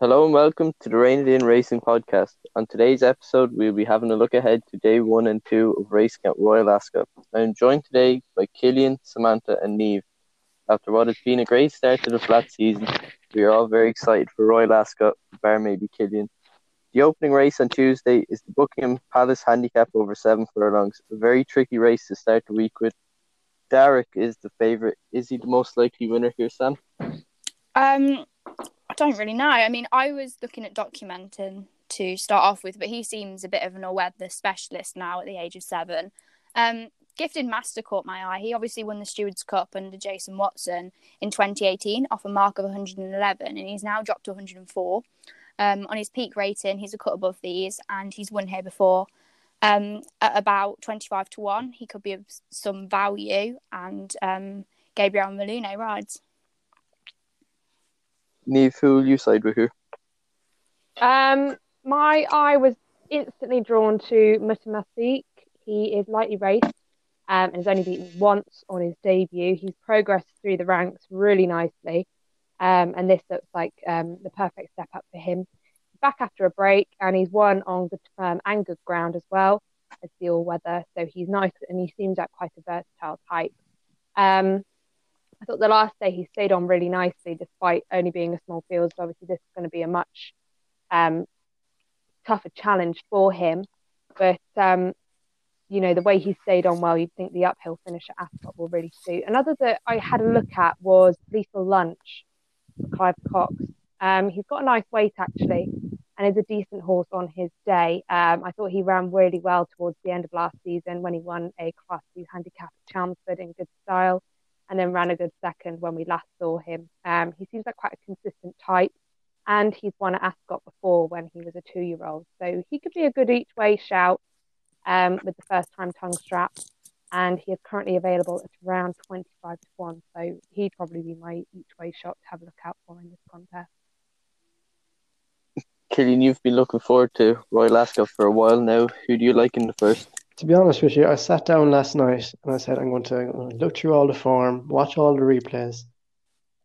Hello and welcome to the Rain It In Racing podcast. On today's episode, we'll be having a look ahead to day one and two of racing at Royal Ascot. I am joined today by Killian, Samantha, and Niamh. After what has been a great start to the flat season, we are all very excited for Royal Ascot, bar maybe Killian. The opening race on Tuesday is the Buckingham Palace Handicap over seven furlongs, a very tricky race to start the week with. Derek is the favourite. Is he the most likely winner here, Sam? Um, don't really know. I mean, I was looking at documenting to start off with, but he seems a bit of an all-weather specialist now at the age of seven. Um, Gifted Master caught my eye. He obviously won the Stewards Cup under Jason Watson in 2018 off a mark of 111, and he's now dropped to 104. Um, on his peak rating, he's a cut above these, and he's won here before. Um, at about 25 to 1, he could be of some value, and um, Gabriele Malune rides. Niamh, who will you side with here? Um, my eye was instantly drawn to Mutamasik. He is lightly raced um, and has only beaten once on his debut. He's progressed through the ranks really nicely, um, and this looks like um, the perfect step up for him. Back after a break, and he's won on good firm and good ground as well as the all weather. So he's nice, and he seems like quite a versatile type. Um, I thought the last day he stayed on really nicely, despite only being a small field. So obviously this is going to be a much um, tougher challenge for him. But um, you know the way he stayed on well, you'd think the uphill finish at Ascot will really suit. Another that I had a look at was Lethal Lunch, for Clive Cox. Um, he's got a nice weight actually, and is a decent horse on his day. Um, I thought he ran really well towards the end of last season when he won a Class Two handicap at Chelmsford in good style and then ran a good second when we last saw him. Um, he seems like quite a consistent type, and he's won at Ascot before when he was a two year old. So he could be a good each way shout um, with the first time tongue strap. And he is currently available at around 25 to 1. So he'd probably be my each way shot to have a look out for in this contest. Killian, you've been looking forward to Royal Ascot for a while now. Who do you like in the first? To be honest with you, I sat down last night and I said, I'm going to look through all the form, watch all the replays.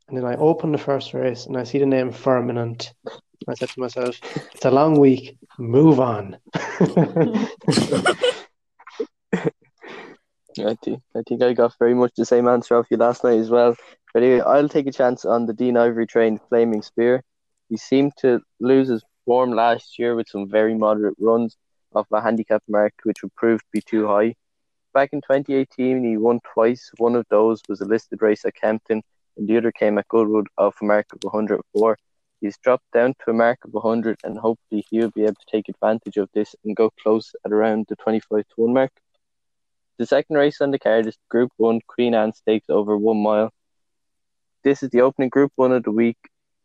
And then I open the first race and I see the name Firmament. I said to myself, it's a long week, move on. I think, I think I got very much the same answer off you last night as well. But anyway, I'll take a chance on the Dean Ivory trained Flaming Spear. He seemed to lose his form last year with some very moderate runs of a handicap mark which would prove to be too high. Back in 2018, he won twice. One of those was a listed race at Kempton, and the other came at Goodwood off a mark of 104. He's dropped down to a mark of 100, and hopefully he'll be able to take advantage of this and go close at around the 25 to 1 mark. The second race on the card is Group 1 Queen Anne Stakes over one mile. This is the opening Group 1 of the week,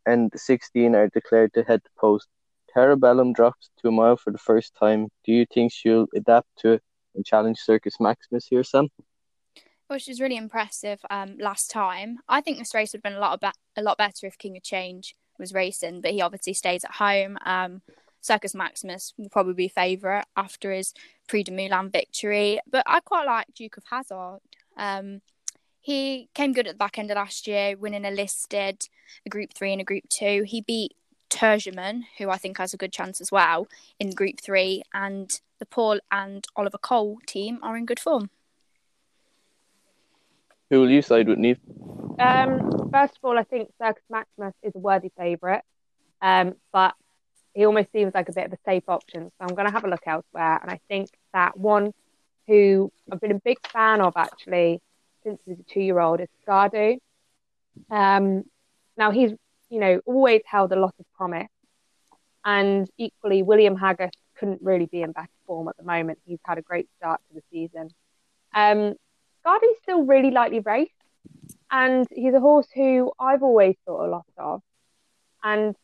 and 16 are declared to head to post. Terebellum drops to a mile for the first time. Do you think she'll adapt to it and challenge Circus Maximus here, Sam? Well, she's really impressive um, last time. I think this race would have been a lot a lot better if King of Change was racing, but he obviously stays at home. Um, Circus Maximus will probably be favourite after his Prix de Moulin victory. But I quite like Duke of Hazzard. Um, he came good at the back end of last year, winning a listed, a Group Three and a Group Two. He beat Turgenev, who I think has a good chance as well in Group Three, and the Paul and Oliver Cole team are in good form. Who will you side with, Niamh? Um, first of all, I think Circus Maximus is a worthy favourite, um, but he almost seems like a bit of a safe option. So I'm going to have a look elsewhere. And I think that one who I've been a big fan of actually since he was a two year old is Skardu. Um, now he's you know, always held a lot of promise. And equally, William Haggas couldn't really be in better form at the moment. He's had a great start to the season. Um, still really lightly raced, and he's a horse who I've always thought a lot of. And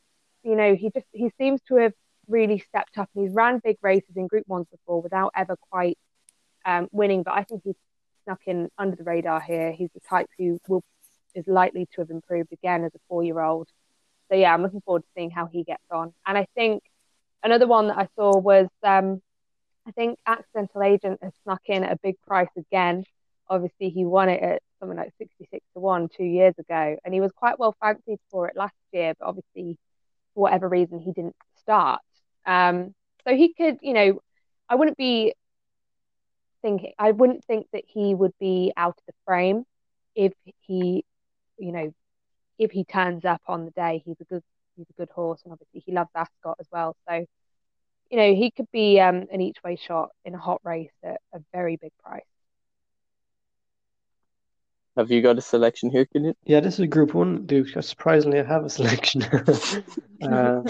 you know, he just he seems to have really stepped up, and he's ran big races in Group Ones before without ever quite um, winning. But I think he's snuck in under the radar here. He's the type who will is likely to have improved again as a four year old. So yeah, I'm looking forward to seeing how he gets on. And I think another one that I saw was um, I think Accidental Agent has snuck in at a big price again. Obviously, he won it at something like 66 to 1 two years ago, and he was quite well fancied for it last year, but obviously for whatever reason he didn't start. Um, so he could, you know, I wouldn't be thinking, I wouldn't think that he would be out of the frame if he, you know, if he turns up on the day. He's a good, he's a good horse, and obviously he loves Ascot as well. So, you know, he could be um, an each way shot in a hot race at a very big price. Have you got a selection here, Killian? Yeah, this is a Group One, Duke. Surprisingly, I have a selection. uh,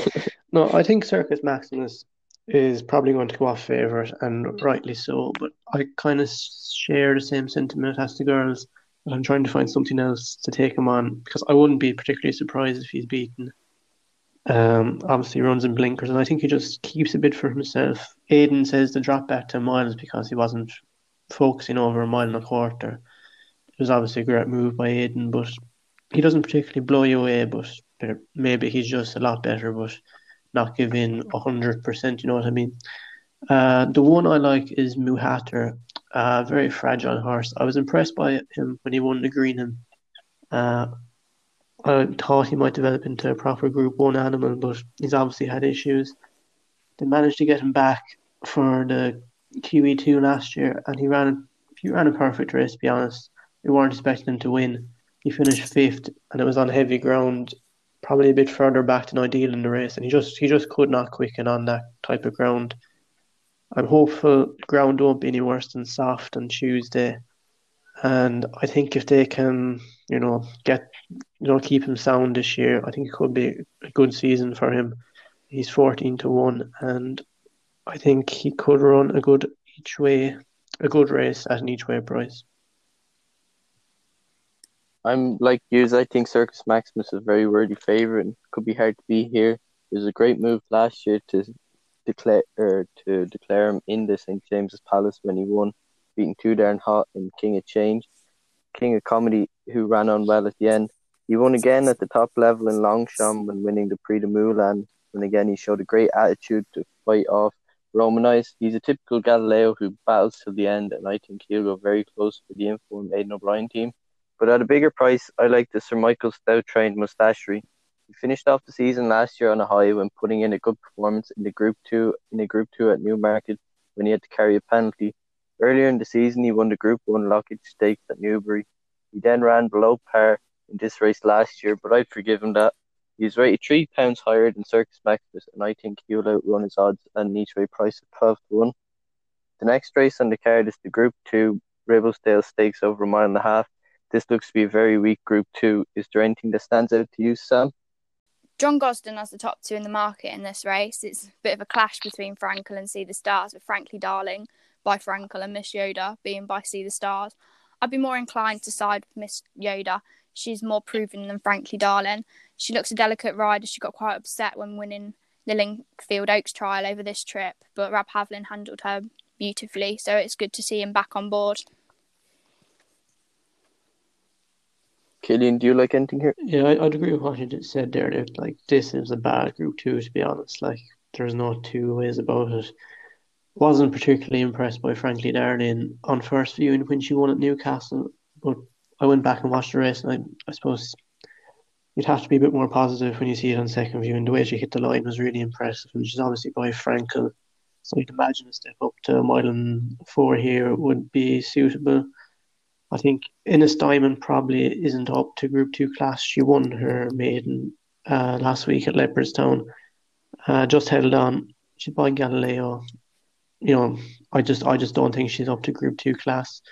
no, I think Circus Maximus is probably going to go off favourite, and rightly so. But I kind of share the same sentiment as the girls. I'm trying to find something else to take him on because I wouldn't be particularly surprised if he's beaten. Um, obviously runs in blinkers, and I think he just keeps a bit for himself. Aidan says to drop back to miles because he wasn't focusing over a mile and a quarter it was obviously a great move by Aidan, but he doesn't particularly blow you away. But maybe he's just a lot better, but not giving hundred percent. You know what I mean? Uh, the one I like is Mohaather, uh, very fragile horse. I was impressed by him when he won the Greenham. Uh, I thought he might develop into a proper Group One animal, but he's obviously had issues. They managed to get him back for the QE2 last year, and he ran he ran a perfect race. To be honest, we weren't expecting him to win. He finished fifth, and it was on heavy ground, probably a bit further back than ideal in the race, and he just he just could not quicken on that type of ground. I'm hopeful ground won't be any worse than soft on Tuesday, and I think if they can, you know, get you know keep him sound this year, I think it could be a good season for him. He's fourteen to one, and I think he could run a good each way, a good race at an each way price. I'm like you. I think Circus Maximus is a very worthy favorite. and could be hard to be here. It was a great move last year to declare or to declare him in the St James's Palace when he won, beating Too Darn Hot and King of Change, King of Comedy, who ran on well at the end. He won again at the top level in Longchamp when winning the Prix de Moulin, and again he showed a great attitude to fight off Romanised. He's a typical Galileo who battles till the end, and I think he'll go very close for the informed Aidan O'Brien team. But at a bigger price, I like the Sir Michael Stoute trained Mustashry. He finished off the season last year on a high when putting in a good performance in the Group Two in Group Two at Newmarket when he had to carry a penalty. Earlier in the season, he won the Group One Lockinge Stakes at Newbury. He then ran below par in this race last year, but I'd forgive him that. He's rated three pounds higher than Circus Maximus, and I think he'll outrun his odds and an each price of twelve to one. The next race on the card is the Group Two Ribblesdale Stakes over a mile and a half. This looks to be a very weak group too. Is there anything that stands out to you, Sam? John Gosden has the top two in the market in this race. It's a bit of a clash between Frankel and Sea the Stars, with Frankly Darling by Frankel and Miss Yoda being by Sea the Stars. I'd be more inclined to side with Miss Yoda. She's more proven than Frankly Darling. She looks a delicate rider. She got quite upset when winning the Lingfield Oaks trial over this trip, but Rab Havlin handled her beautifully, so it's good to see him back on board. Killian, do you like anything here? Yeah, I, would agree with what you just said there. That, like this is a bad group too, to be honest. Like there's no two ways about it. Wasn't particularly impressed by Frankly Darling on first viewing when she won at Newcastle, but I went back and watched the race, and I, I suppose you'd have to be a bit more positive when you see it on second viewing. The way she hit the line was really impressive, and she's obviously by Frankel, so you'd imagine a step up to a mile and four here would be suitable. I think Innis Diamond probably isn't up to Group Two class. She won her maiden uh, last week at Leopardstown. Uh, just held on. She's by Galileo. You know, I just I just don't think she's up to Group Two class.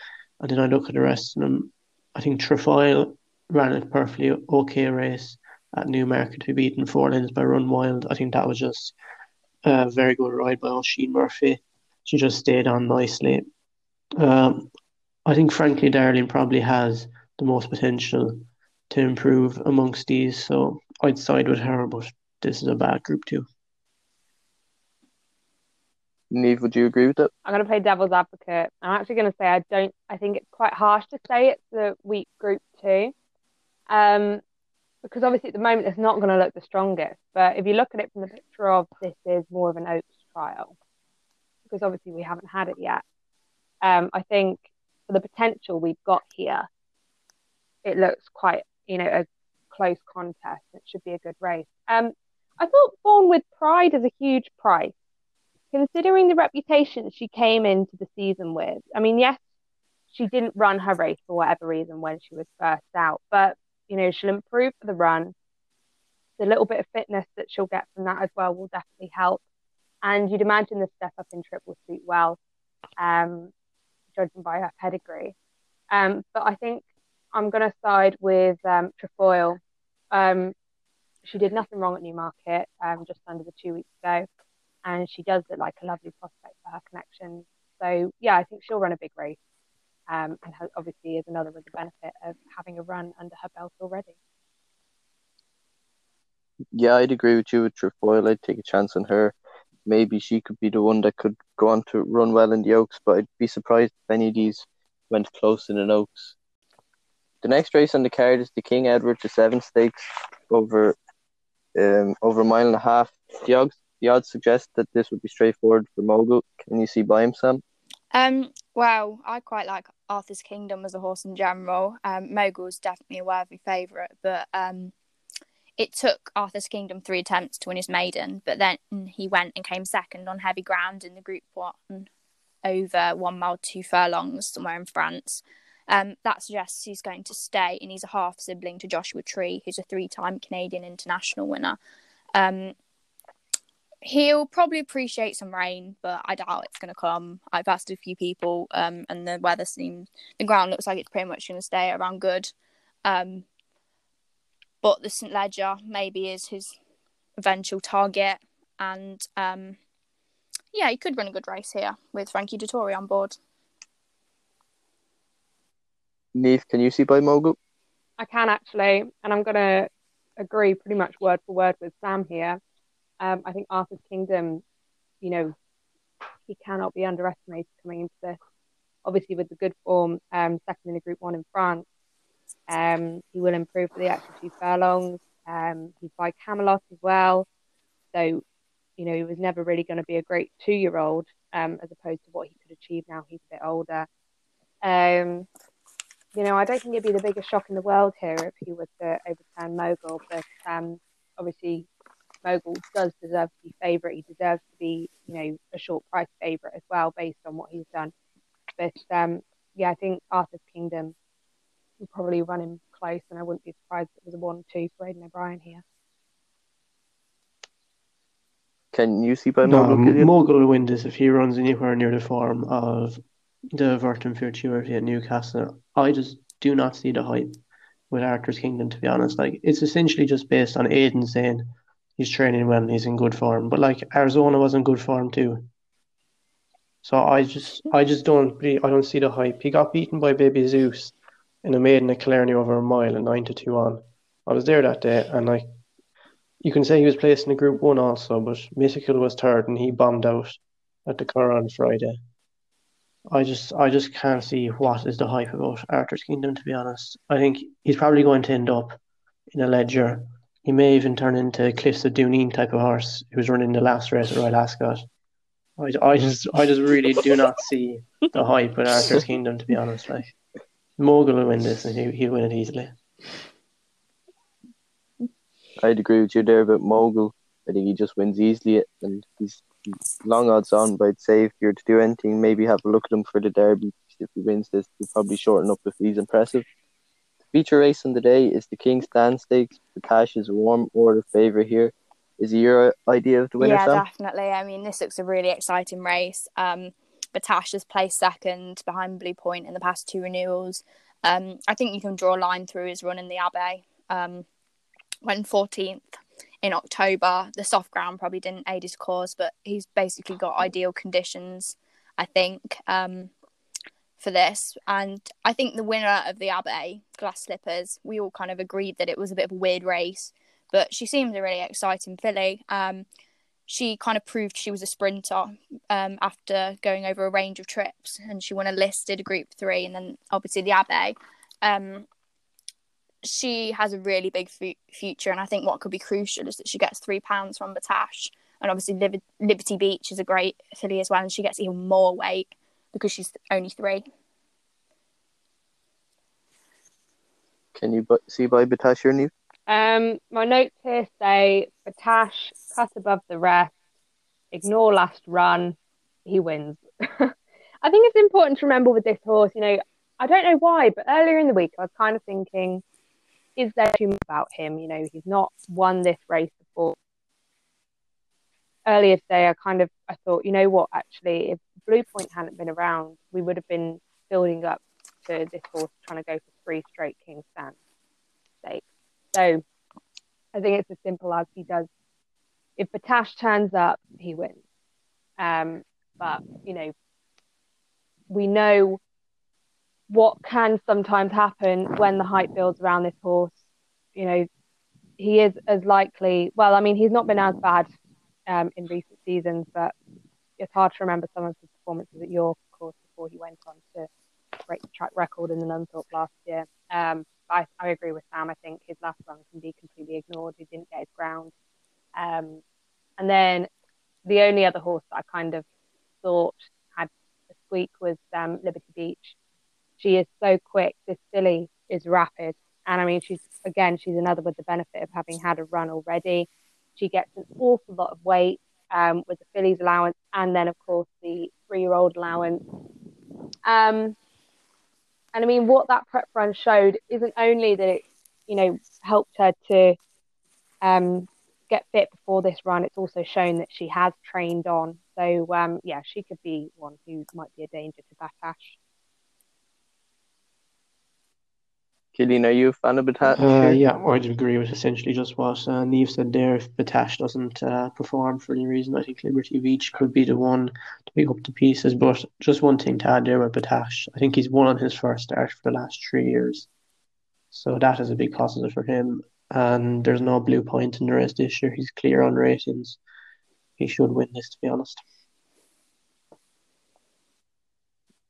And then I look at the rest of them. I think Trefoil ran a perfectly okay race at Newmarket be beaten four lengths by Run Wild. I think that was just a very good ride by Oisin Murphy. She just stayed on nicely. Um, I think Frankly Darling probably has the most potential to improve amongst these, so I'd side with her, but this is a bad group too. Niamh, would you agree with that? I'm going to play devil's advocate. I'm actually going to say I don't. I think it's quite harsh to say it's the weak group two, um, because obviously at the moment it's not going to look the strongest. But if you look at it from the picture of this is more of an Oaks trial, because obviously we haven't had it yet. Um, I think for the potential we've got here, it looks quite, you know, a close contest. It should be a good race. Um, I thought Born with Pride is a huge price, considering the reputation she came into the season with. I mean, yes, she didn't run her race for whatever reason when she was first out, but you know she'll improve for the run. The little bit of fitness that she'll get from that as well will definitely help. And you'd imagine the step up in triple suit well, um, judging by her pedigree. Um, but I think I'm going to side with um, Trefoil. Um, she did nothing wrong at Newmarket um, just under the two weeks ago, and she does look like a lovely prospect for her connections. So yeah, I think she'll run a big race, um, and has, obviously is another with the benefit of having a run under her belt already. Yeah, I'd agree with you with Trefoil. I'd take a chance on her. Maybe she could be the one that could go on to run well in the Oaks, but I'd be surprised if any of these went close in an Oaks. The next race on the card is the King Edward the Seven Stakes over um, over a mile and a half. The odds, the odds suggest that this would be straightforward for Mogul. Can you see by him, Sam? Um, well, I quite like Arthur's Kingdom as a horse in general. Um, Mogul's definitely a worthy favourite, but um, it took Arthur's Kingdom three attempts to win his maiden, but then he went and came second on heavy ground in the Group One over one mile two furlongs somewhere in France. Um, that suggests he's going to stay, and he's a half sibling to Joshua Tree, who's a three-time Canadian international winner. Um, he'll probably appreciate some rain, but I doubt it's going to come. I've asked a few people, um, and the weather seems the ground looks like it's pretty much going to stay around good. Um, but the St Leger maybe is his eventual target, and um, yeah, he could run a good race here with Frankie Dettori on board. Niamh, can you see by Mogul? I can actually, and I'm going to agree pretty much word for word with Sam here. Um, I think Arthur's Kingdom, you know, he cannot be underestimated coming into this. Obviously, with the good form, um, second in the Group One in France, um, he will improve for the extra two furlongs. Um, he's by Camelot as well, so you know he was never really going to be a great two-year-old, um, as opposed to what he could achieve now. He's a bit older. Um, you know, I don't think it'd be the biggest shock in the world here if he was to overturn Mogul, but um, obviously Mogul does deserve to be favourite. He deserves to be, you know, a short price favourite as well, based on what he's done. But um, yeah, I think Arthur's Kingdom will probably run him close, and I wouldn't be surprised if it was a one-two for Aidan O'Brien here. Can you see by No, Mogul? Mogul will win this if he runs anywhere near the form of the Vertem Futurity at Newcastle. I just do not see the hype with Arthur's Kingdom, to be honest. Like it's essentially just based on Aidan saying he's training well and he's in good form. But like Arizona was in good form too. So I just I just don't really I don't see the hype. He got beaten by Baby Zeus in a maiden at Killarney over a mile and nine to two on. I was there that day and like you can say he was placed in the group one also, but Mythical was third and he bombed out at the car on Friday. I just I just can't see what is the hype about Arthur's Kingdom to be honest. I think he's probably going to end up in a Leger. He may even turn into Cliffs of Dooneen type of horse who's running the last race at Royal Ascot. I, I just I just really do not see the hype with Arthur's Kingdom to be honest. Like Mogul will win this and he he'll win it easily. I'd agree with you there about Mogul. I think he just wins easily, and he's long odds on. But I'd say if you're to do anything, maybe have a look at him for the Derby. If he wins this, he'll probably shorten up if he's impressive. The feature race on the day is the King's Stand Stakes. Battaash is a warm order favourite here. Is he your idea of the winner, yeah, Sam? definitely. I mean, this looks a really exciting race. Um, Battaash has placed second behind Blue Point in the past two renewals. Um, I think you can draw a line through his run in the Abbaye. Um, went 14th in October. The soft ground probably didn't aid his cause, but he's basically got ideal conditions, I think, um, for this. And I think the winner of the Abbaye, Glass Slippers, we all kind of agreed that it was a bit of a weird race, but she seems a really exciting filly. Um, she kind of proved she was a sprinter um, after going over a range of trips, and she won a listed Group Three, and then obviously the Abbaye. Um, she has a really big f- future, and I think what could be crucial is that she gets three pounds from Battaash, and obviously Liber- Liberty Beach is a great filly as well, and she gets even more weight because she's only three. Can you see by Battaash your new? Um, my notes here say Battaash cut above the rest, ignore last run, he wins. I think it's important to remember with this horse, you know, I don't know why, but earlier in the week I was kind of thinking, is there too much about him? You know, he's not won this race before. Earlier today, I kind of I thought, you know what, actually, if Blue Point hadn't been around, we would have been building up to this horse trying to go for three straight King's Stand stakes. So I think it's as simple as he does. If Battaash turns up, he wins. Um, but you know, we know what can sometimes happen when the hype builds around this horse. You know, he is as likely. Well, I mean, he's not been as bad um, in recent seasons, but it's hard to remember some of his performances at York, of course, before he went on to break the track record in the Nunthorpe last year. Um, I, I agree with Sam. I think his last run can be completely ignored. He didn't get his ground. Um, and then the only other horse that I kind of thought had a squeak was um, Liberty Beach. She is so quick. This filly is rapid. And I mean, she's again, she's another with the benefit of having had a run already. She gets an awful lot of weight um, with the fillies allowance, and then of course the three-year-old allowance. Um, and I mean, what that prep run showed isn't only that it, you know, helped her to um, get fit before this run, it's also shown that she has trained on. So, um, yeah, she could be one who might be a danger to Battaash. Killian, are you a fan of Battaash? Uh, yeah, I'd agree with essentially just what uh, Niamh said there. If Battaash doesn't uh, perform for any reason, I think Liberty Beach could be the one to pick up the pieces. But just one thing to add there with Battaash, I think he's won on his first start for the last three years. So that is a big positive for him. And there's no blue point in the race this year. He's clear on ratings. He should win this, to be honest.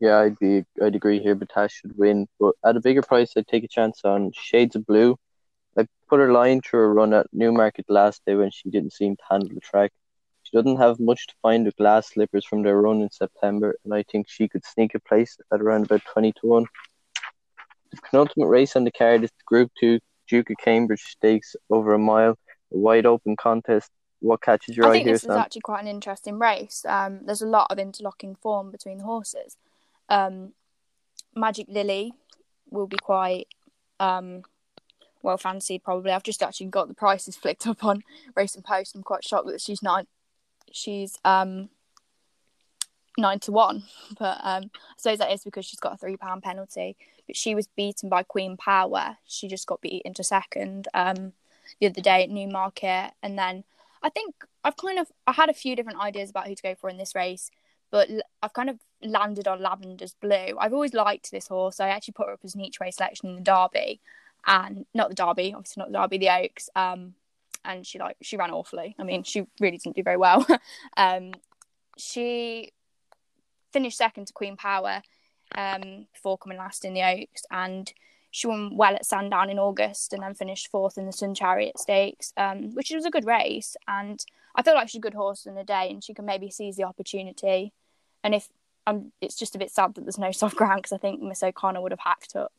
Yeah, I'd be I'd agree here. Battaash should win, but at a bigger price, I'd take a chance on Shades of Blue. I put her line through a run at Newmarket last day when she didn't seem to handle the track. She doesn't have much to find with glass slippers from their run in September, and I think she could sneak a place at around about twenty to one. The penultimate race on the card is the Group Two Duke of Cambridge Stakes over a mile, a wide open contest. What catches your I eye think here, this is Sam? actually quite an interesting race. Um, there's a lot of interlocking form between the horses. Um, Magic Lily will be quite um, well fancied, probably. I've just actually got the prices flicked up on Racing Post. I'm quite shocked that she's nine. She's um, nine to one, but um, I suppose that is because she's got a three pound penalty. But she was beaten by Queen Power. She just got beat into second um, the other day at Newmarket, and then I think I've kind of I had a few different ideas about who to go for in this race, but I've kind of landed on Lavender's Blue. I've always liked this horse. I actually put her up as an each way selection in the Derby, and not the Derby, obviously not the Derby, the Oaks. Um, and she like she ran awfully. I mean, she really didn't do very well. um, she finished second to Queen Power um, before coming last in the Oaks, and she won well at Sandown in August, and then finished fourth in the Sun Chariot Stakes, um, which was a good race. And I feel like she's a good horse in a day, and she can maybe seize the opportunity. And if um, it's just a bit sad that there's no soft ground because I think Miss O'Connor would have hacked up.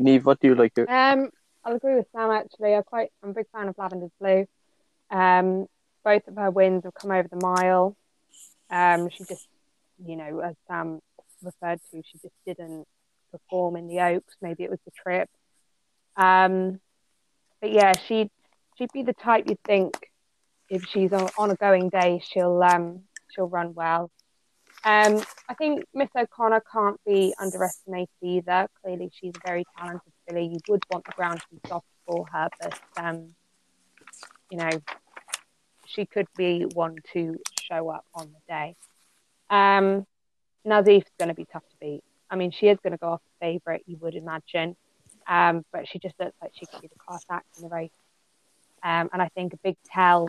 Niamh, what do you like here? Um, I'll agree with Sam actually. I quite I'm a big fan of Lavender's Blue. Um, both of her wins have come over the mile. Um, she just, you know, as Sam referred to, she just didn't perform in the Oaks. Maybe it was the trip. Um, but yeah, she she'd be the type you'd think if she's on, on a going day, she'll um she'll run well. Um, I think Miss O'Connor can't be underestimated either. Clearly, she's a very talented filly. You would want the ground to be soft for her, but um, you know, she could be one to show up on the day. Um, Nazeef's going to be tough to beat. I mean, she is going to go off the favourite, you would imagine, um, but she just looks like she could be the class act in the race. Um, and I think a big tell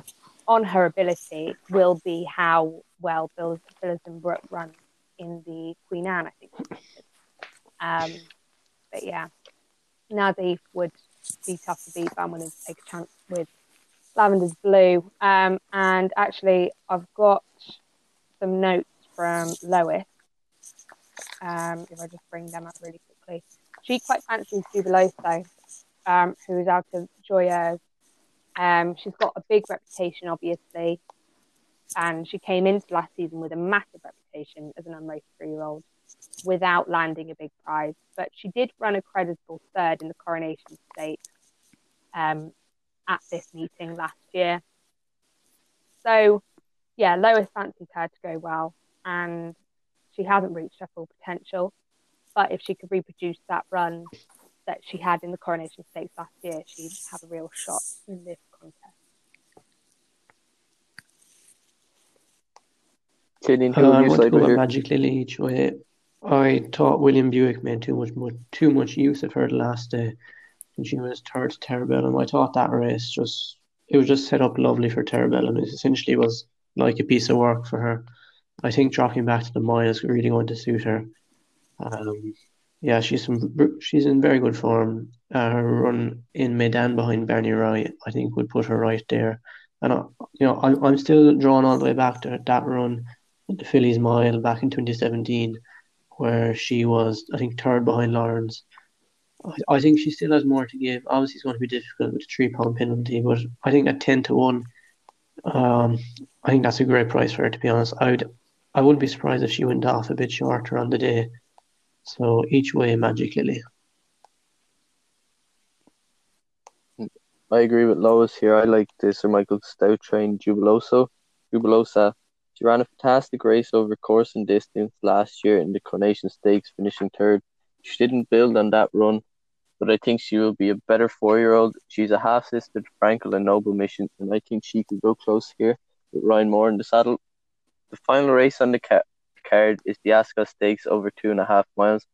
on her ability will be how well Bill Phillipson Brook runs in the Queen Anne, I think. Um, but yeah, Nazeef would be tough to beat, but I'm going to take a chance with Lavender's Blue. Um, and actually, I've got some notes from Lois. Um, if I just bring them up really quickly. she quite fancies Jubiloso, um, who is out of Joyeuse. Um, she's got a big reputation, obviously, and she came into last season with a massive reputation as an unraced three-year-old without landing a big prize. But she did run a creditable third in the Coronation Stakes um, at this meeting last year. So, yeah, Lois fancies her to go well, and she hasn't reached her full potential. But if she could reproduce that run that she had in the Coronation Stakes last year, she'd have a real shot in this contest. Killian, who Uh, would I want to go with with here? Magic Lily each way. I thought William Buick made too much, mu too much use of her the last day when she was third to Terebellum. I thought that race just it was just set up lovely for Terebellum. It essentially was like a piece of work for her. I think dropping back to the mile is really going to suit her. Um, yeah, she's some, she's in very good form. Uh, her run in Meydan behind Bernie Roy, I think, would put her right there. And I, you know, I'm I'm still drawn all the way back to that run at the Fillies' Mile back in 2017, where she was, I think, third behind Laurens. I, I think she still has more to give. Obviously, it's going to be difficult with the three pound penalty, but I think at 10 to 1, um, I think that's a great price for her, to be honest. I would, I wouldn't be surprised if she went off a bit shorter on the day. So each way, Magic Lily. I agree with Lois here. I like the Sir Michael Stoute train Jubiloso. Jubilosa. She ran a fantastic race over course and distance last year in the Coronation Stakes, finishing third. She didn't build on that run, but I think she will be a better four-year-old. She's a half-sister to Frankel and Noble Mission, and I think she could go close here with Ryan Moore in the saddle. The final race on the ca- card is the Ascot Stakes over two and a half miles.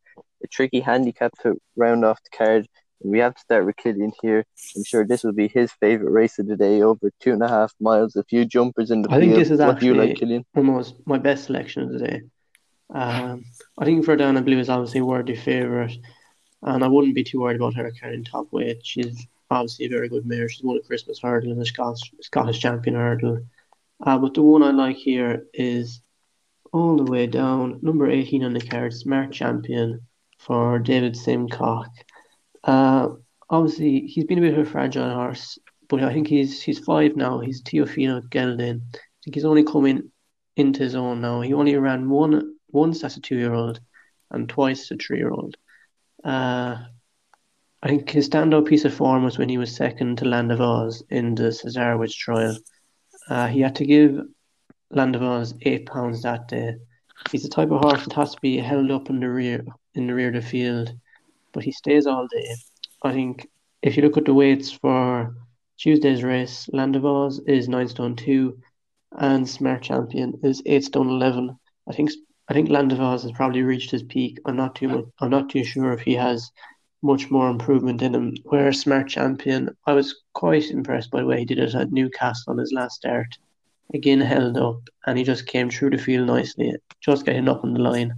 A tricky handicap to round off the card. And we have to start with Killian here. I'm sure this will be his favourite race of the day, over two and a half miles. A few jumpers in the I think this is what actually- like, Killian? almost my best selection of the day. Um, I think Verdana Blue is obviously a worthy favourite, and I wouldn't be too worried about her carrying top weight. She's obviously a very good mare. She's won a Christmas hurdle and a Scottish, Scottish champion hurdle. Uh, but the one I like here is all the way down, number 18 on the card, Smart Champion for David Simcock. Uh, obviously, he's been a bit of a fragile horse, but I think he's he's five now. He's Teofilo Geldin. I think he's only coming into his own now. He only ran one once as a two-year-old and twice as a three-year-old. Uh, I think his standout piece of form was when he was second to Land of Oz in the Cesarewitch trial. Uh, he had to give Land of Oz eight pounds that day. He's the type of horse that has to be held up in the rear in the rear of the field, but he stays all day. I think if you look at the weights for Tuesday's race, Land of Oz is nine stone two, and Smart Champion is eight stone eleven. I think I think Land of Oz has probably reached his peak. I'm not too much, I'm not too sure if he has much more improvement in him. Whereas Smart Champion, I was quite impressed by the way he did it at Newcastle on his last start. Again held up and he just came through the field nicely, just getting up on the line.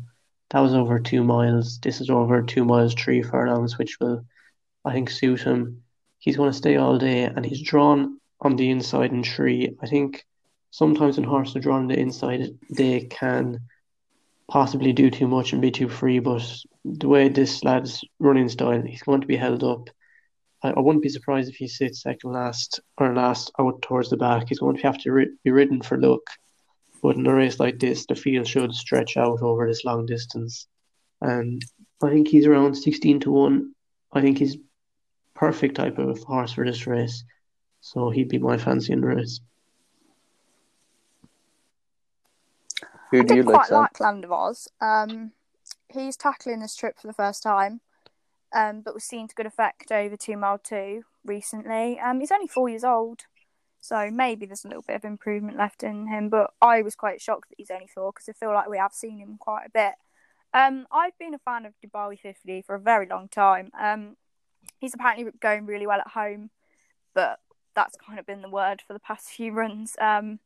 That was over two miles. This is over two miles three furlongs, which will I think suit him. He's going to stay all day and he's drawn on the inside in three. I think sometimes when horses are drawn on the inside, they can possibly do too much and be too free. But the way this lad's running style, he's going to be held up. I, I wouldn't be surprised if he sits second last or last out towards the back. He's going to have to ri- be ridden for luck. But in a race like this, the field should stretch out over this long distance. And I think he's around 16 to 1. I think he's perfect type of horse for this race. So he'd be my fancy in the race. Who I do you did like, quite Sam? like Land of Oz. Um, he's tackling this trip for the first time, um, but was seen to good effect over two mile two recently. Um, he's only four years old, so maybe there's a little bit of improvement left in him. But I was quite shocked that he's only four because I feel like we have seen him quite a bit. Um, I've been a fan of Dubawi 50 for a very long time. Um, he's apparently going really well at home, but that's kind of been the word for the past few runs. Um,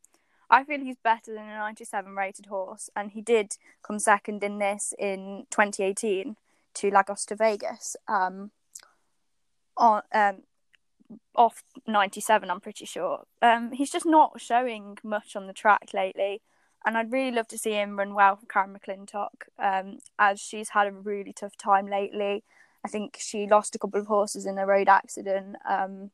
I feel he's better than a 97 rated horse, and he did come second in this in 2018 to Lagostovegas. Um, on um, off 97, I'm pretty sure. Um, he's just not showing much on the track lately, and I'd really love to see him run well for Karen McLintock, um, as she's had a really tough time lately. I think she lost a couple of horses in a road accident um,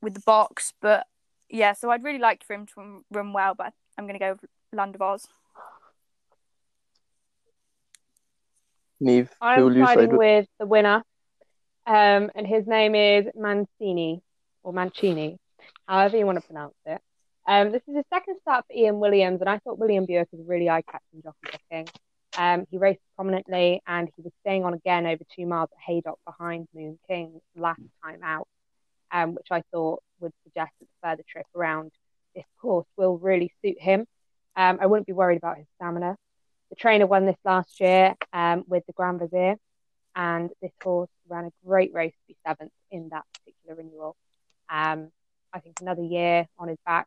with the box. But yeah, so I'd really like for him to run well, but I'm going to go with Land of Oz. Niamh, I'm will you side siding with? with the winner, um, and his name is Mancini or Mancini, however you want to pronounce it. Um, this is his second start for Ian Williams, and I thought William Buick was a really eye-catching jockey booking. Um, he raced prominently, and he was staying on again over two miles at Haydock behind Moon King last time out, um, which I thought would suggest that the further trip around this course will really suit him. Um, I wouldn't be worried about his stamina. The trainer won this last year um, with the Grand Visir, and this horse ran a great race to be seventh in that particular renewal. Um, I think another year on his back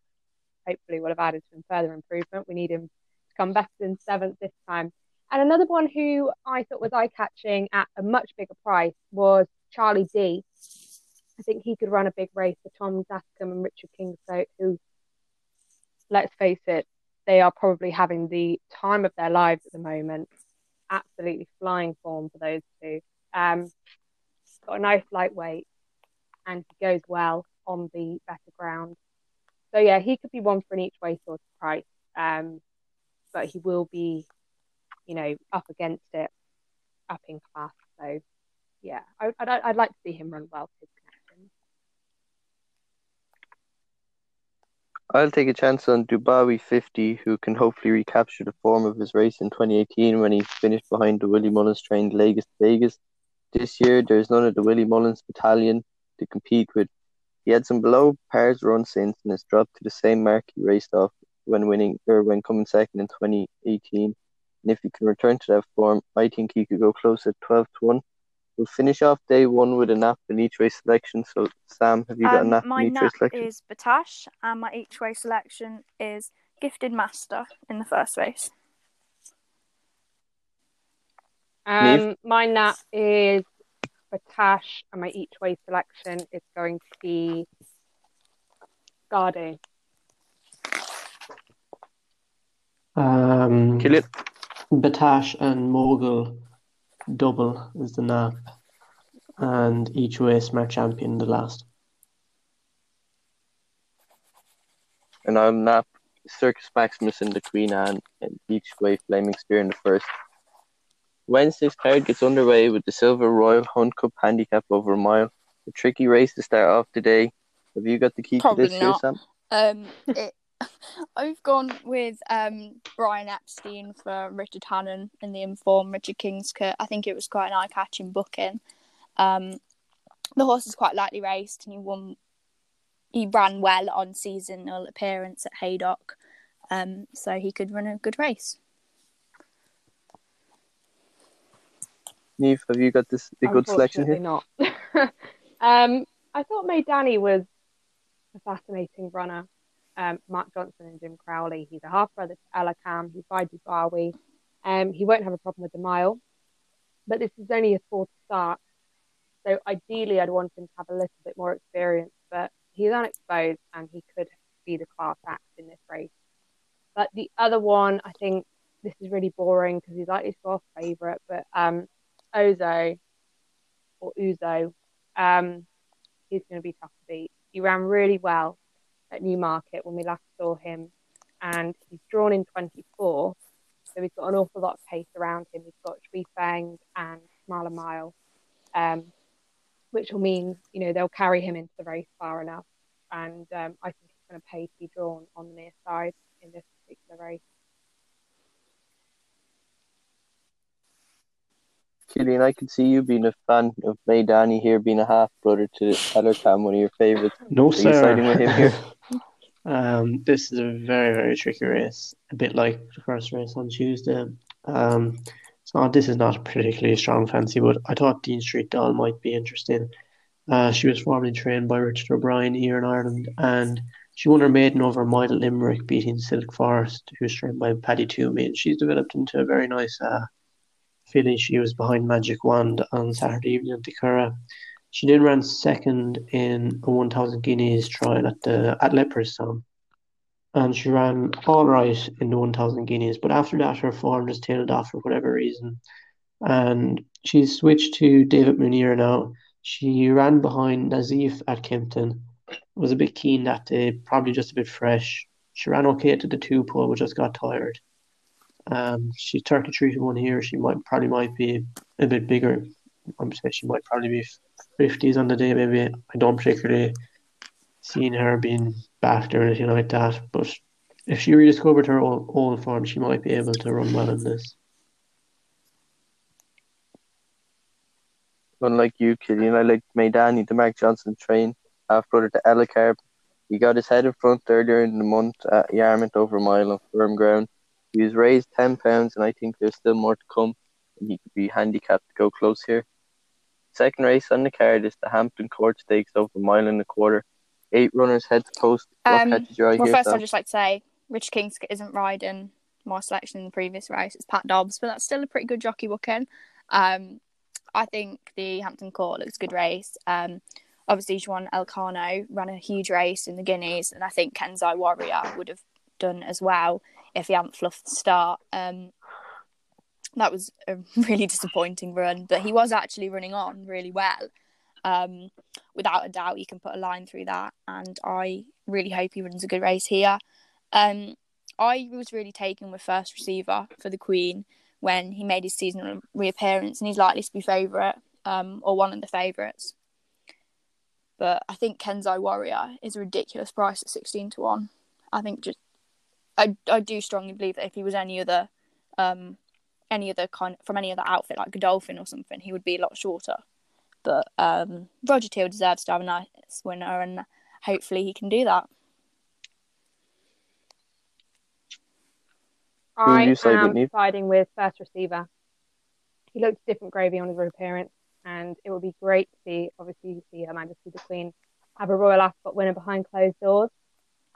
hopefully will have added some further improvement. We need him to come better than seventh this time. And another one who I thought was eye catching at a much bigger price was Charlie D. I think he could run a big race for Tom Dascombe and Richard Kingscote, who, let's face it, they are probably having the time of their lives at the moment. Absolutely flying form for those two. Um, got a nice lightweight, and he goes well on the better ground. So yeah, he could be one for an each way sort of price. Um, but he will be, you know, up against it, up in class. So yeah, I, I'd, I'd like to see him run well. for his connections. I'll take a chance on Dubawi 50, who can hopefully recapture the form of his race in 2018 when he finished behind the Willie Mullins trained Vegas Vegas. This year, there's none of the Willie Mullins battalion to compete with. He had some below pars run since and has dropped to the same mark he raced off when winning or when coming second in 2018. And if he can return to that form, I think he could go close at 12 to 1. We'll finish off day one with a nap in each way selection. So, Sam, have you got a Um, nap my in each way nap selection? is Battaash, and my each way selection is Gifted Master in the first race. Um, my nap is for Tash, and my each way selection is going to be Garde. Um, Kill it. Battaash and Mogul double is the nap, and each way smart champion the last. And I'll nap Circus Maximus and the Queen Anne and each way Flaming Spear in the first. Wednesday's card gets underway with the Silver Royal Hunt Cup handicap over a mile. A tricky race to start off today. Have you got the key Probably to this here, not. Sam? Um, it, I've gone with um Brian Epstein for Richard Hannon in the Inform Richard Kingscote. I think it was quite an eye-catching booking. Um, the horse is quite lightly raced, and he won. He ran well on seasonal appearance at Haydock, um, so he could run a good race. Neve, have you got this a good selection here? Not. um, I thought Maydanny was a fascinating runner. Um, Mark Johnston and Jim Crowley. He's a half brother to Ella Cam. He's by Dubawi. Um, he won't have a problem with the mile, but this is only his fourth start. So ideally, I'd want him to have a little bit more experience, but he's unexposed and he could be the class act in this race. But the other one, I think this is really boring because he's likely to off favourite, but um, Ozo or Uzo, um, he's going to be tough to beat. He ran really well at Newmarket when we last saw him, and he's drawn in 24, so he's got an awful lot of pace around him. He's got Shui Feng and Smile a Mile, um, which will mean you know they'll carry him into the race far enough, and um, I think it's going to pay to be drawn on the near side in this particular race. Killian, I could see you being a fan of Maydanny here, being a half brother to Elarqam, one of your favourites. No, you siding with him here? um, this is a very, very tricky race. A bit like the first race on Tuesday. Um, it's not. This is not a particularly strong fancy, but I thought Dean Street Doll might be interesting. Uh, she was formerly trained by Richard O'Brien here in Ireland, and she won her maiden over at Limerick, beating Silk Forest, who was trained by Paddy Toomey, and she's developed into a very nice uh, filly. She was behind Magic Wand on Saturday evening at the. She then ran second in a 1,000 guineas trial at the at Leopardstown. And she ran all right in the 1,000 guineas, but after that, her form just tailed off for whatever reason. and she's switched to David Menuisier now. She ran behind Nazeef at Kempton. Was a bit keen that day, probably just a bit fresh. She ran okay to the two pole, but just got tired. Um, she's 33 to 1 here. She might probably might be a bit bigger. I'm saying she might probably be 50s on the day, maybe. I don't particularly see her being backed or anything like that. But if she rediscovered her old, old form, she might be able to run well in this. Unlike you, Killian, I like Maydanny, the Mark Johnston train, half brother to Elarqam. He got his head in front earlier in the month at Yarmouth over a mile on firm ground. He was raised 10 pounds, and I think there's still more to come. And he could be handicapped to go close here. Second race on the card is the Hampton Court Stakes over a mile and a quarter. Eight runners head to post. Um, catches your eye well, first, Sam? I'd just like to say Rich Kingsk isn't riding my selection in the previous race. It's Pat Dobbs, but that's still a pretty good jockey booking. Um, I think the Hampton Court looks a good race. Um, obviously, Juan Elcano ran a huge race in the Guineas, and I think Kenzai Warrior would have done as well if he hadn't fluffed the start. Um, that was a really disappointing run, but he was actually running on really well. Um, without a doubt, you can put a line through that, and I really hope he runs a good race here. Um, I was really taken with first receiver for the Queen when he made his seasonal reappearance, and he's likely to be favourite um, or one of the favourites. But I think Kenzai Warrior is a ridiculous price at sixteen to one. I think just I I do strongly believe that if he was any other um any other kind from any other outfit like Godolphin or something, he would be a lot shorter. But um, Roger Teal deserves to have a nice winner, and hopefully he can do that. I am Whitney? siding with first receiver. He looked different gravy on his reappearance, and it would be great to see, obviously, see Her Majesty the Queen have a Royal Ascot winner behind closed doors.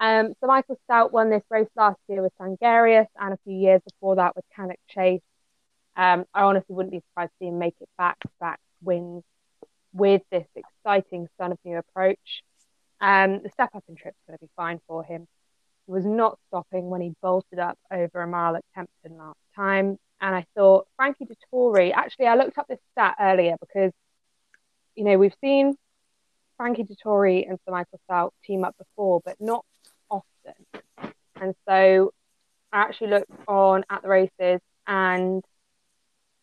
Um, so Michael Stoute won this race last year with Sangarius, and a few years before that with Cannock Chase. Um, I honestly wouldn't be surprised to see him make it back back wins with this exciting Son of New approach. Um, the step up in trip's going to be fine for him. He was not stopping when he bolted up over a mile at Kempton last time. And I thought Frankie Dettori, actually, I looked up this stat earlier because, you know, we've seen Frankie Dettori and Sir Michael Stoute team up before, but not often. And so I actually looked on at the races and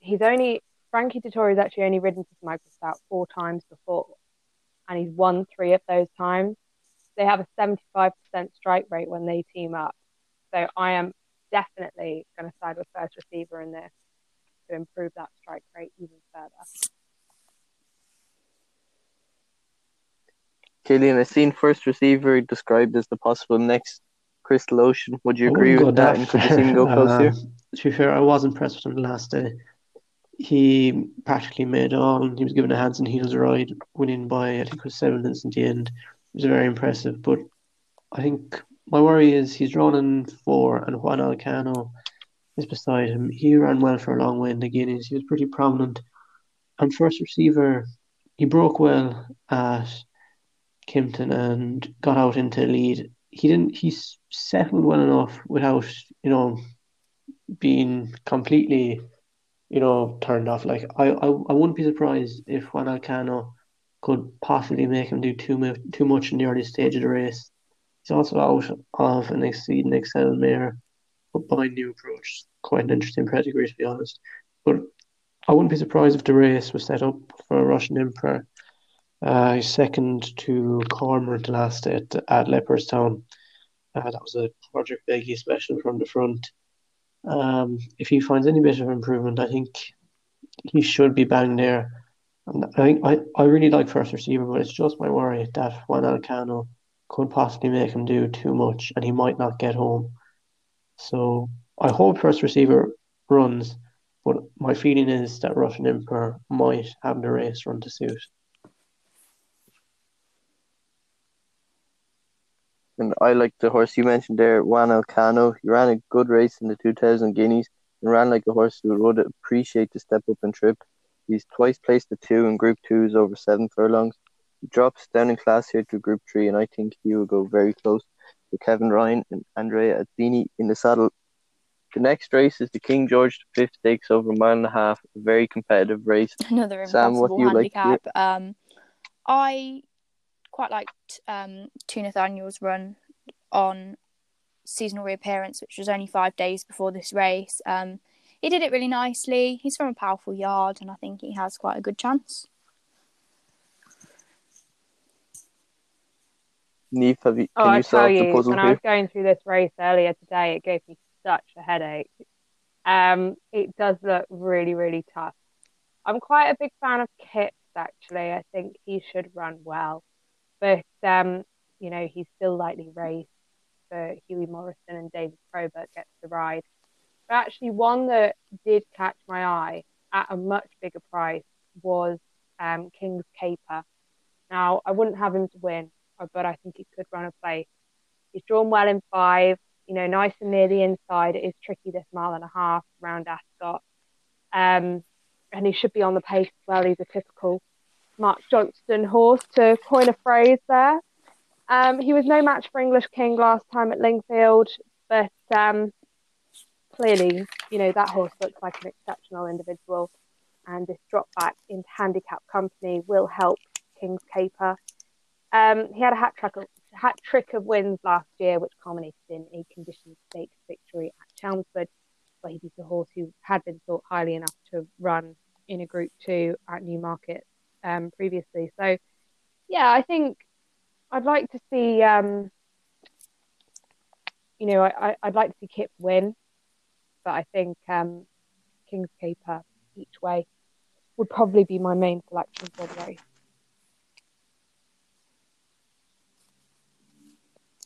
he's only, Frankie Dettori has actually only ridden to Sir Michael Stoute four times before. And he's won three of those times they have a 75% strike rate when they team up. So I am definitely going to side with first receiver in this to improve that strike rate even further. Killian, I've seen first receiver described as the possible next Crystal Ocean. Would you agree with that? And could you see him go far. close Uh, here? To be fair, I was impressed with him the last day. He practically made all. He was given a hands and heels ride, winning by I think it was seven minutes in the end. It was very impressive. But I think my worry is he's drawn in four, and Juan Elcano is beside him. He ran well for a long way in the Guineas. He was pretty prominent. And first receiver, he broke well at Kempton and got out into lead. He didn't. He settled well enough without, you know, being completely, you know, turned off. Like I, I, I wouldn't be surprised if Juan Elcano could possibly make him do too much, too much in the early stage of the race. He's also out of an exceeding Excel mare, but by new approach. Quite an interesting pedigree, to be honest. But I wouldn't be surprised if the race was set up for a Russian Emperor. Uh, second to Cormer the last at, at Leopardstown. Uh, that was a Padraig Beggy special from the front. Um, if he finds any bit of improvement, I think he should be bang there. And I think I, I really like first receiver, but it's just my worry that Juan Elcano could possibly make him do too much and he might not get home. So I hope first receiver runs, but my feeling is that Russian Emperor might have the race run to suit. And I like the horse you mentioned there, Juan Elcano. He ran a good race in the 2000 Guineas and ran like a horse who would appreciate the step up and trip. He's twice placed the two in Group 2s over seven furlongs. He drops down in class here to Group 3, and I think he will go very close to Kevin Ryan and Andrea Atzeni in the saddle. The next race is the King George V Stakes over a mile and a half. A very competitive race. Another Sam, what do you like handicap. um, I quite liked um, Tu Nathaniel's run on seasonal reappearance, which was only five days before this race. Um, he did it really nicely. He's from a powerful yard, and I think he has quite a good chance. Niamh, have you, Oh, can I tell solve the you, puzzle when I was going through this race earlier today, it gave me such a headache. Um, it does look really, really tough. I'm quite a big fan of Kipps, actually. I think he should run well, but um, you know, he's still lightly raced. For Hughie Morrison and David Probert gets the ride. But actually, one that did catch my eye at a much bigger price was um, King's Caper. Now, I wouldn't have him to win, uh, but I think he could run a place. He's drawn well in five, you know, nice and near the inside. It is tricky this mile and a half around Ascot. Um, and he should be on the pace as well. He's a typical Mark Johnston horse, to coin a phrase there. Um, he was no match for English King last time at Lingfield, but um, clearly, you know, that horse looks like an exceptional individual. And this drop back into handicap company will help King's Caper. Um, he had a hat trick, of, hat trick of wins last year, which culminated in a conditioned stakes victory at Chelmsford, where he beat a horse who had been thought highly enough to run in a Group Two at Newmarket um, previously. So, yeah, I think I'd like to see, um, you know, I, I, I'd like to see Kip win, but I think um, King's Caper each way would probably be my main selection for the race.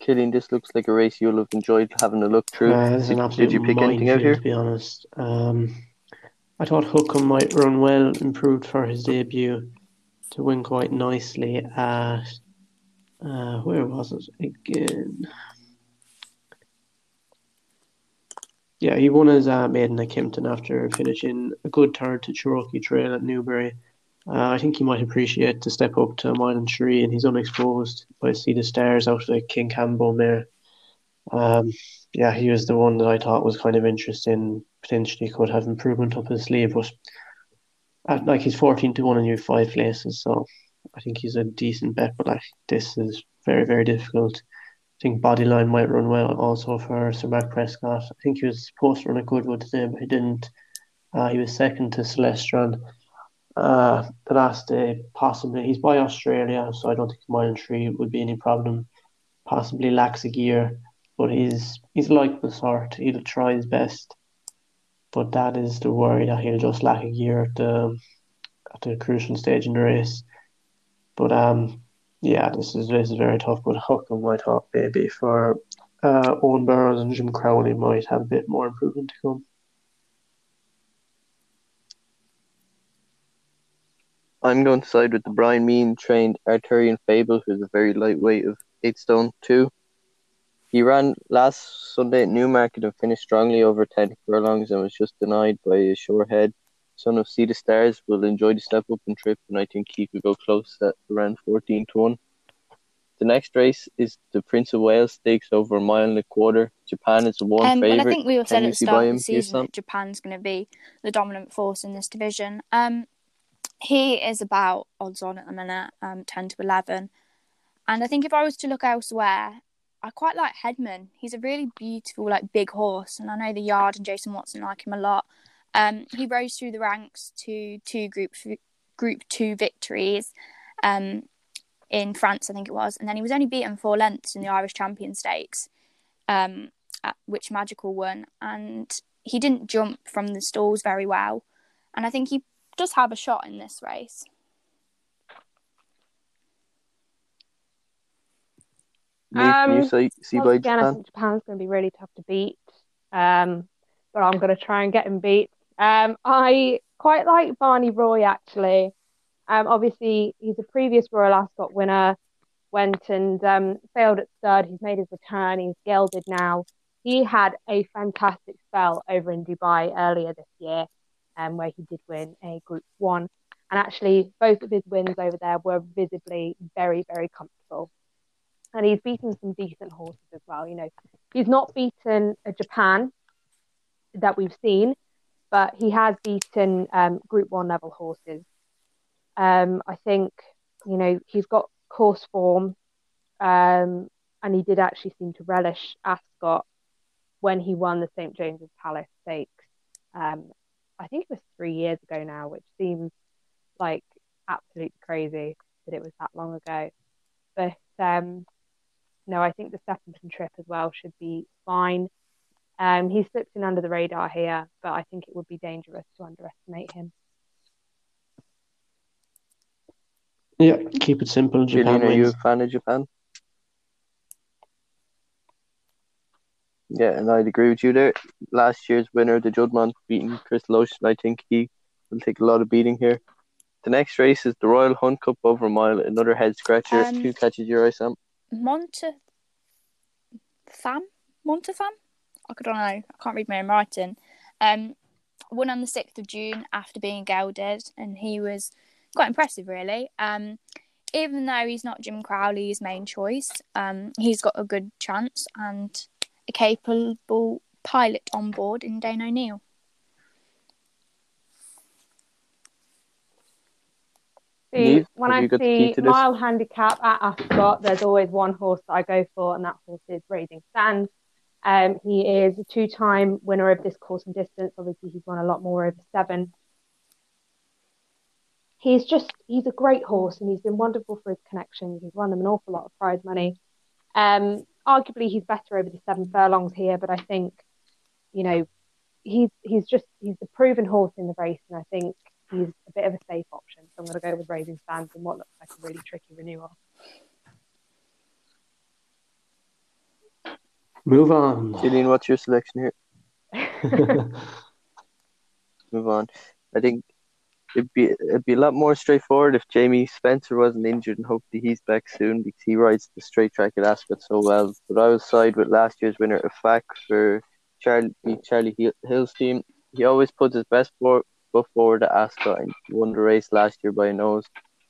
Killian, this looks like a race you'll have enjoyed having a look through. Uh, this did, did you pick anything out here? To be honest, um, I thought Hukum might run well, improved for his debut, to win quite nicely at uh, where was it again? Yeah, he won his uh, maiden at Kempton after finishing a good third to Cherokee Trail at Newbury. Uh, I think he might appreciate the step up to a mile and three, and he's unexposed. Might see the stars out of the Kingmambo mare. Um, yeah, he was the one that I thought was kind of interesting. Potentially could have improvement up his sleeve, but at, like he's fourteen to one in you five places, so I think he's a decent bet. But like this is very very difficult. I think Bodyline might run well also for Sir Mark Prescott. I think he was supposed to run a good one today, but he didn't. Uh, he was second to Celestron uh, the last day, possibly. He's by Australia, so I don't think mile and three would be any problem. Possibly lacks a gear, but he's he's like the sort. He'll try his best, but that is the worry that he'll just lack a gear at the at the crucial stage in the race. But um, yeah, this is this is very tough. But Hukum, I thought maybe for uh, Owen Burrows and Jim Crowley might have a bit more improvement to come. I'm going to side with the Brian Meehan trained Arthurian Fable, who's a very lightweight of eight stone two. He ran last Sunday at Newmarket and finished strongly over ten furlongs and was just denied by a sure head. Son of Sea the Stars will enjoy the step up and trip, and I think he could go close at around fourteen to one. The next race is the Prince of Wales Stakes over a mile and a quarter. Japan is a one Um, and I think we all said at the start of the season that Japan's going to be the dominant force in this division. Um, he is about odds on at the minute, um, 10 to 11. And I think if I was to look elsewhere, I quite like Headman. He's a really beautiful, like big horse, and I know the Yard and Jason Watson like him a lot. Um, he rose through the ranks to two group group two victories, um, in France, I think it was, and then he was only beaten four lengths in the Irish Champion Stakes, um, which Magical won, and he didn't jump from the stalls very well, and I think he does have a shot in this race. Can you Um, see, see by again, I Japan? think Japan's going to be really tough to beat. Um, but I'm going to try and get him beat. Um, I quite like Barney Roy actually. Um, obviously he's a previous Royal Ascot winner. Went and um, failed at stud. He's made his return. He's gelded now. He had a fantastic spell over in Dubai earlier this year, um, where he did win a Group One. And actually, both of his wins over there were visibly very, very comfortable and he's beaten some decent horses as well. You know, he's not beaten a Japan, that we've seen, but he has beaten um, Group One level horses. Um, I think you know he's got course form, um, and he did actually seem to relish Ascot when he won the St James's Palace Stakes. Um, I think it was three years ago now, which seems like absolutely crazy that it was that long ago. But um, no, I think the Stephenson trip as well should be fine. Um, he slips in under the radar here, but I think it would be dangerous to underestimate him. Yeah, keep it simple. Japan Killian, are you a fan of Japan? Yeah, and I'd agree with you there. Last year's winner, the Juddmonte, beating Crystal Ocean, I think he will take a lot of beating here. The next race is the Royal Hunt Cup over a mile, another head scratcher. Um, Who catches your eye, Sam? Montefam? Montefam? I don't know. I can't read my own writing. Um, won on the 6th of June after being gelded, and he was quite impressive, really. Um, even though he's not Jim Crowley's main choice, um, he's got a good chance and a capable pilot on board in Dane O'Neill. See, when I you got the key see mile handicap at Ascot, there's always one horse that I go for, and that horse is Raising Sand. Um, he is a two-time winner of this course and distance. Obviously, he's won a lot more over seven. He's just he's a great horse, and he's been wonderful for his connections. He's won them an awful lot of prize money. Um, arguably, he's better over the seven furlongs here, but I think, you know, he's he's just he's a proven horse in the race, and I think he's bit of a safe option. So I'm going to go with Raising Stands in what looks like a really tricky renewal. Move on. Killian, what's your selection here? Move on. I think it'd be it'd be a lot more straightforward if Jamie Spencer wasn't injured, and hopefully he's back soon because he rides the straight track at Ascot so well. But I was side with last year's winner, Afak, for Charlie Charlie Hill's team. He always puts his best for, foot forward at Ascot and won the race last year by a nose.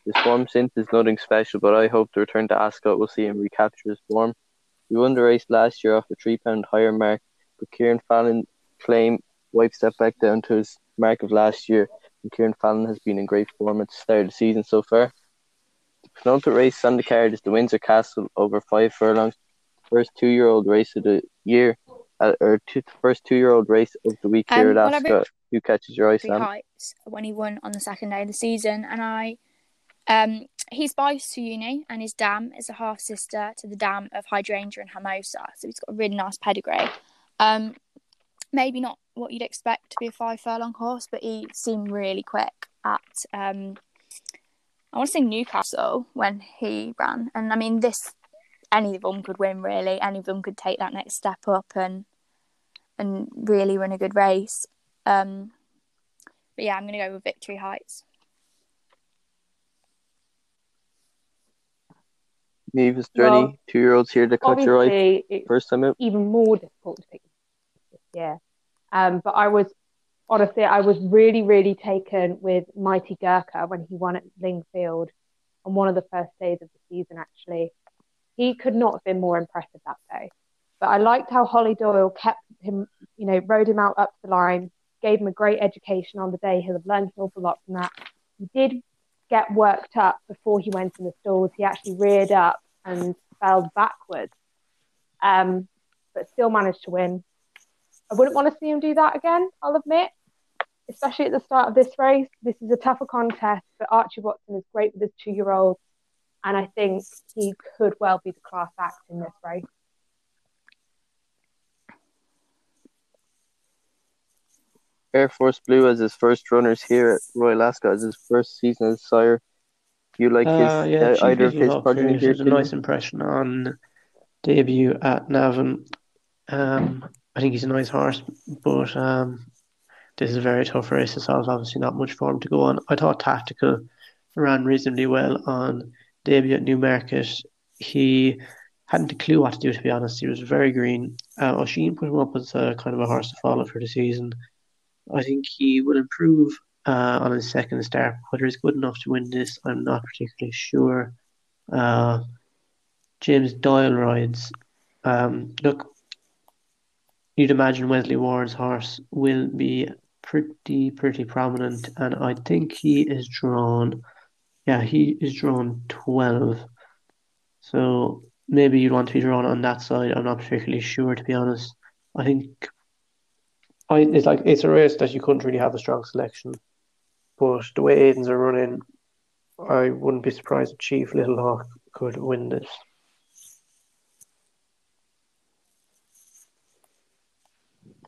His form since is nothing special, but I hope the return to Ascot will see him recapture his form. He won the race last year off a three pound higher mark, but Cieren Fallon claim wipes that back down to his mark of last year, and Cieren Fallon has been in great form at the start of the season so far. The penultimate race on the card is the Windsor Castle over five furlongs, first two year old race of the year, uh, or two, first two year old race of the week here Um, at well, I've Ascot. Who catches your eye, Sam? heights when he won on the second day of the season, and I, um, he's by Siyouni, and his dam is a half sister to the dam of Hydrangea and Hermosa, so he's got a really nice pedigree. Um, maybe not what you'd expect to be a five furlong horse, but he seemed really quick at um, I want to say Newcastle when he ran, and I mean this any of them could win really. Any of them could take that next step up and and really run a good race. Um, but yeah, I'm going to go with Victory Heights. Niamh, is there Well, any two year olds here to caught your eye first time out? even more difficult to pick this year. Um, but I was honestly, I was really, really taken with Mighty Gurkha when he won at Lingfield on one of the first days of the season. Actually, he could not have been more impressive that day. But I liked how Holly Doyle kept him, you know, rode him out up the line, gave him a great education on the day. He'll have learned an awful lot from that. He did get worked up before he went in the stalls. He actually reared up and fell backwards, um, but still managed to win. I wouldn't want to see him do that again, I'll admit, especially at the start of this race. This is a tougher contest, but Archie Watson is great with his two year old, and I think he could well be the class act in this race. Air Force Blue as his first runners here at Royal Ascot as his first season as sire. Do you like his Uh, yeah, uh, either of his progeny here? a nice impression on debut at Navan. Um, I think he's a nice horse, but um, this is a very tough race solve. Obviously, not much form to go on. I thought Tactical ran reasonably well on debut at Newmarket. He hadn't a clue what to do, to be honest. He was very green. Uh, O'Sheen put him up as a kind of a horse to follow for the season. I think he will improve uh, on his second start. Whether he's good enough to win this, I'm not particularly sure. Uh, James Doyle rides. Um, look, you'd imagine Wesley Ward's horse will be pretty pretty prominent, and I think he is drawn. Yeah, he is drawn twelve. So maybe you'd want to be drawn on that side. I'm not particularly sure, to be honest. I think I it's like it's a race that you couldn't really have a strong selection, but the way Aidan's are running, I wouldn't be surprised if Chief Little Hawk could win this.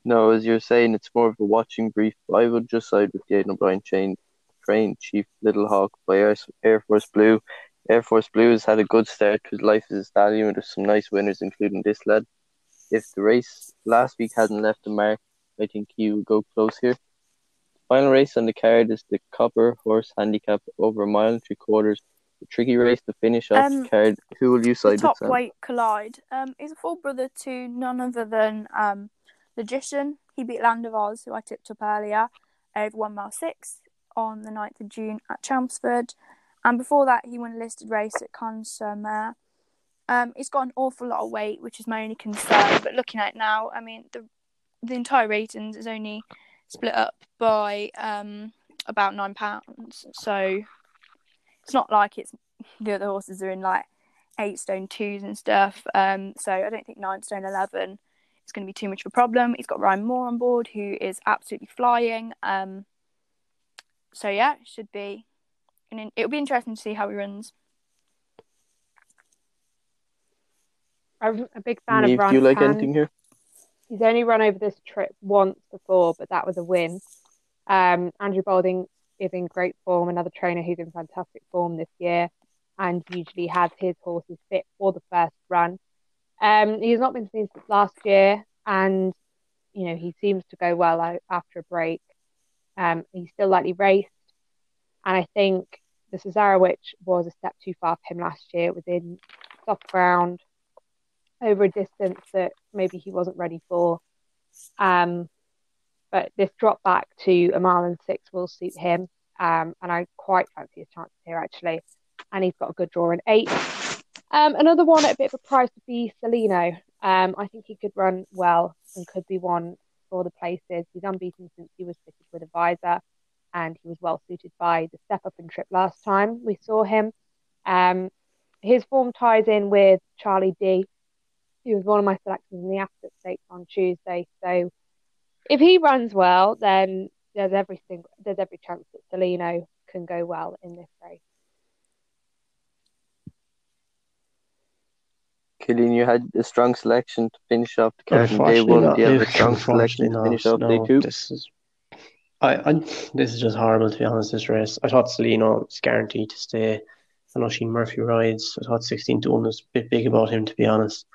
No, as you're saying, it's more of a watching brief. I would just side with Aidan O'Brien chain train Chief Little Hawk by Air, Air Force Blue. Air Force Blue has had a good start to life as a stallion with some nice winners, including this lad. If the race last week hadn't left a mark, I think he would go close here. Final race on the card is the Copper Horse Handicap over a mile and three quarters. A tricky race to finish off Um, the card. Who will you side with? top weight collide. Um, he's a full brother to none other than um, Logician. He beat Land of Oz, who I tipped up earlier, over one mile six on the 9th of June at Chelmsford. And before that, he won a listed race at Consumer. Um, he's got an awful lot of weight, which is my only concern. But looking at it now, I mean, the the entire ratings is only split up by um, about nine pounds. So it's not like it's the other horses are in like eight stone twos and stuff. Um, so I don't think nine stone eleven is going to be too much of a problem. He's got Ryan Moore on board, who is absolutely flying. Um, so yeah, it should be. And it'll be interesting to see how he runs. I'm a big fan Niamh, of do you like Ranpan. anything here? He's only run over this trip once before, but that was a win. Um, Andrew Balding is in great form, another trainer who's in fantastic form this year, and usually has his horses fit for the first run. Um, he's not been seen since last year, and you know he seems to go well out after a break. Um, he's still lightly raced, and I think the Cesarewitch was a step too far for him last year. It was in soft ground over a distance that maybe he wasn't ready for. Um, but this drop back to a mile and six will suit him. Um, and I quite fancy his chances here actually. And he's got a good draw in eight. Um, another one at a bit of a price would be Selino. Um, I think he could run well and could be one for the places. He's unbeaten since he was fitted with a visor, and he was well suited by the step up and trip last time we saw him. Um, his form ties in with Charlie D, he was one of my selections in the Ascot Stakes on Tuesday. So if he runs well, then there's every single, there's every chance that Selino can go well in this race. Killian, you had a strong selection to finish off the card day Unfortunately one. not. Do you a strong selection to finish off not. day No, two? this is. I, I this is just horrible to be honest. This race, I thought Selino was guaranteed to stay. I know Sheen Murphy rides. I thought sixteen to one was a bit big about him to be honest,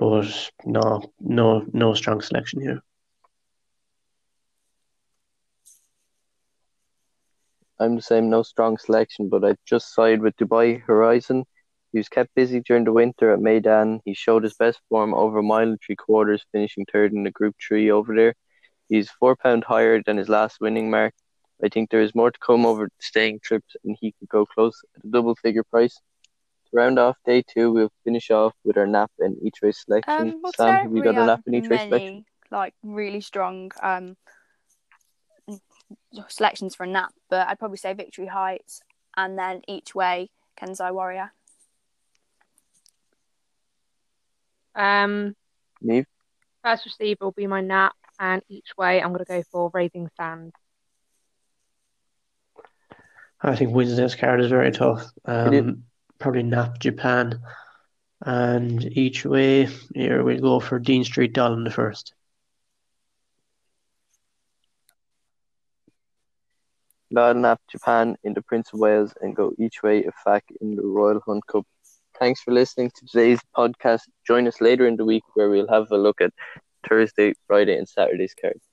but no, no, no strong selection here. I'm the same, no strong selection, but I just side with Dubai Horizon. He was kept busy during the winter at Meydan. He showed his best form over a mile and three quarters, finishing third in the Group Three over there. He's four pound higher than his last winning mark. I think there is more to come over the staying trips, and he could go close at a double figure price. To round off day two, we'll finish off with our nap and each race selection. Um, well, Sam, have you got a have nap and each race selection? like really strong um selections for a nap, but I'd probably say Victory Heights and then each way Kenzai Warrior. Um, Niamh? first receiver will be my nap, and each way I'm going to go for Raising Sand. I think Wednesday's card is very tough. It is. Um, probably Nap Japan, and each way here we'll go for Dean Street Doll in the first. Nap Japan in the Prince of Wales and go each way a fac in the Royal Hunt Cup. Thanks for listening to today's podcast. Join us later in the week where we'll have a look at Thursday, Friday, and Saturday's cards.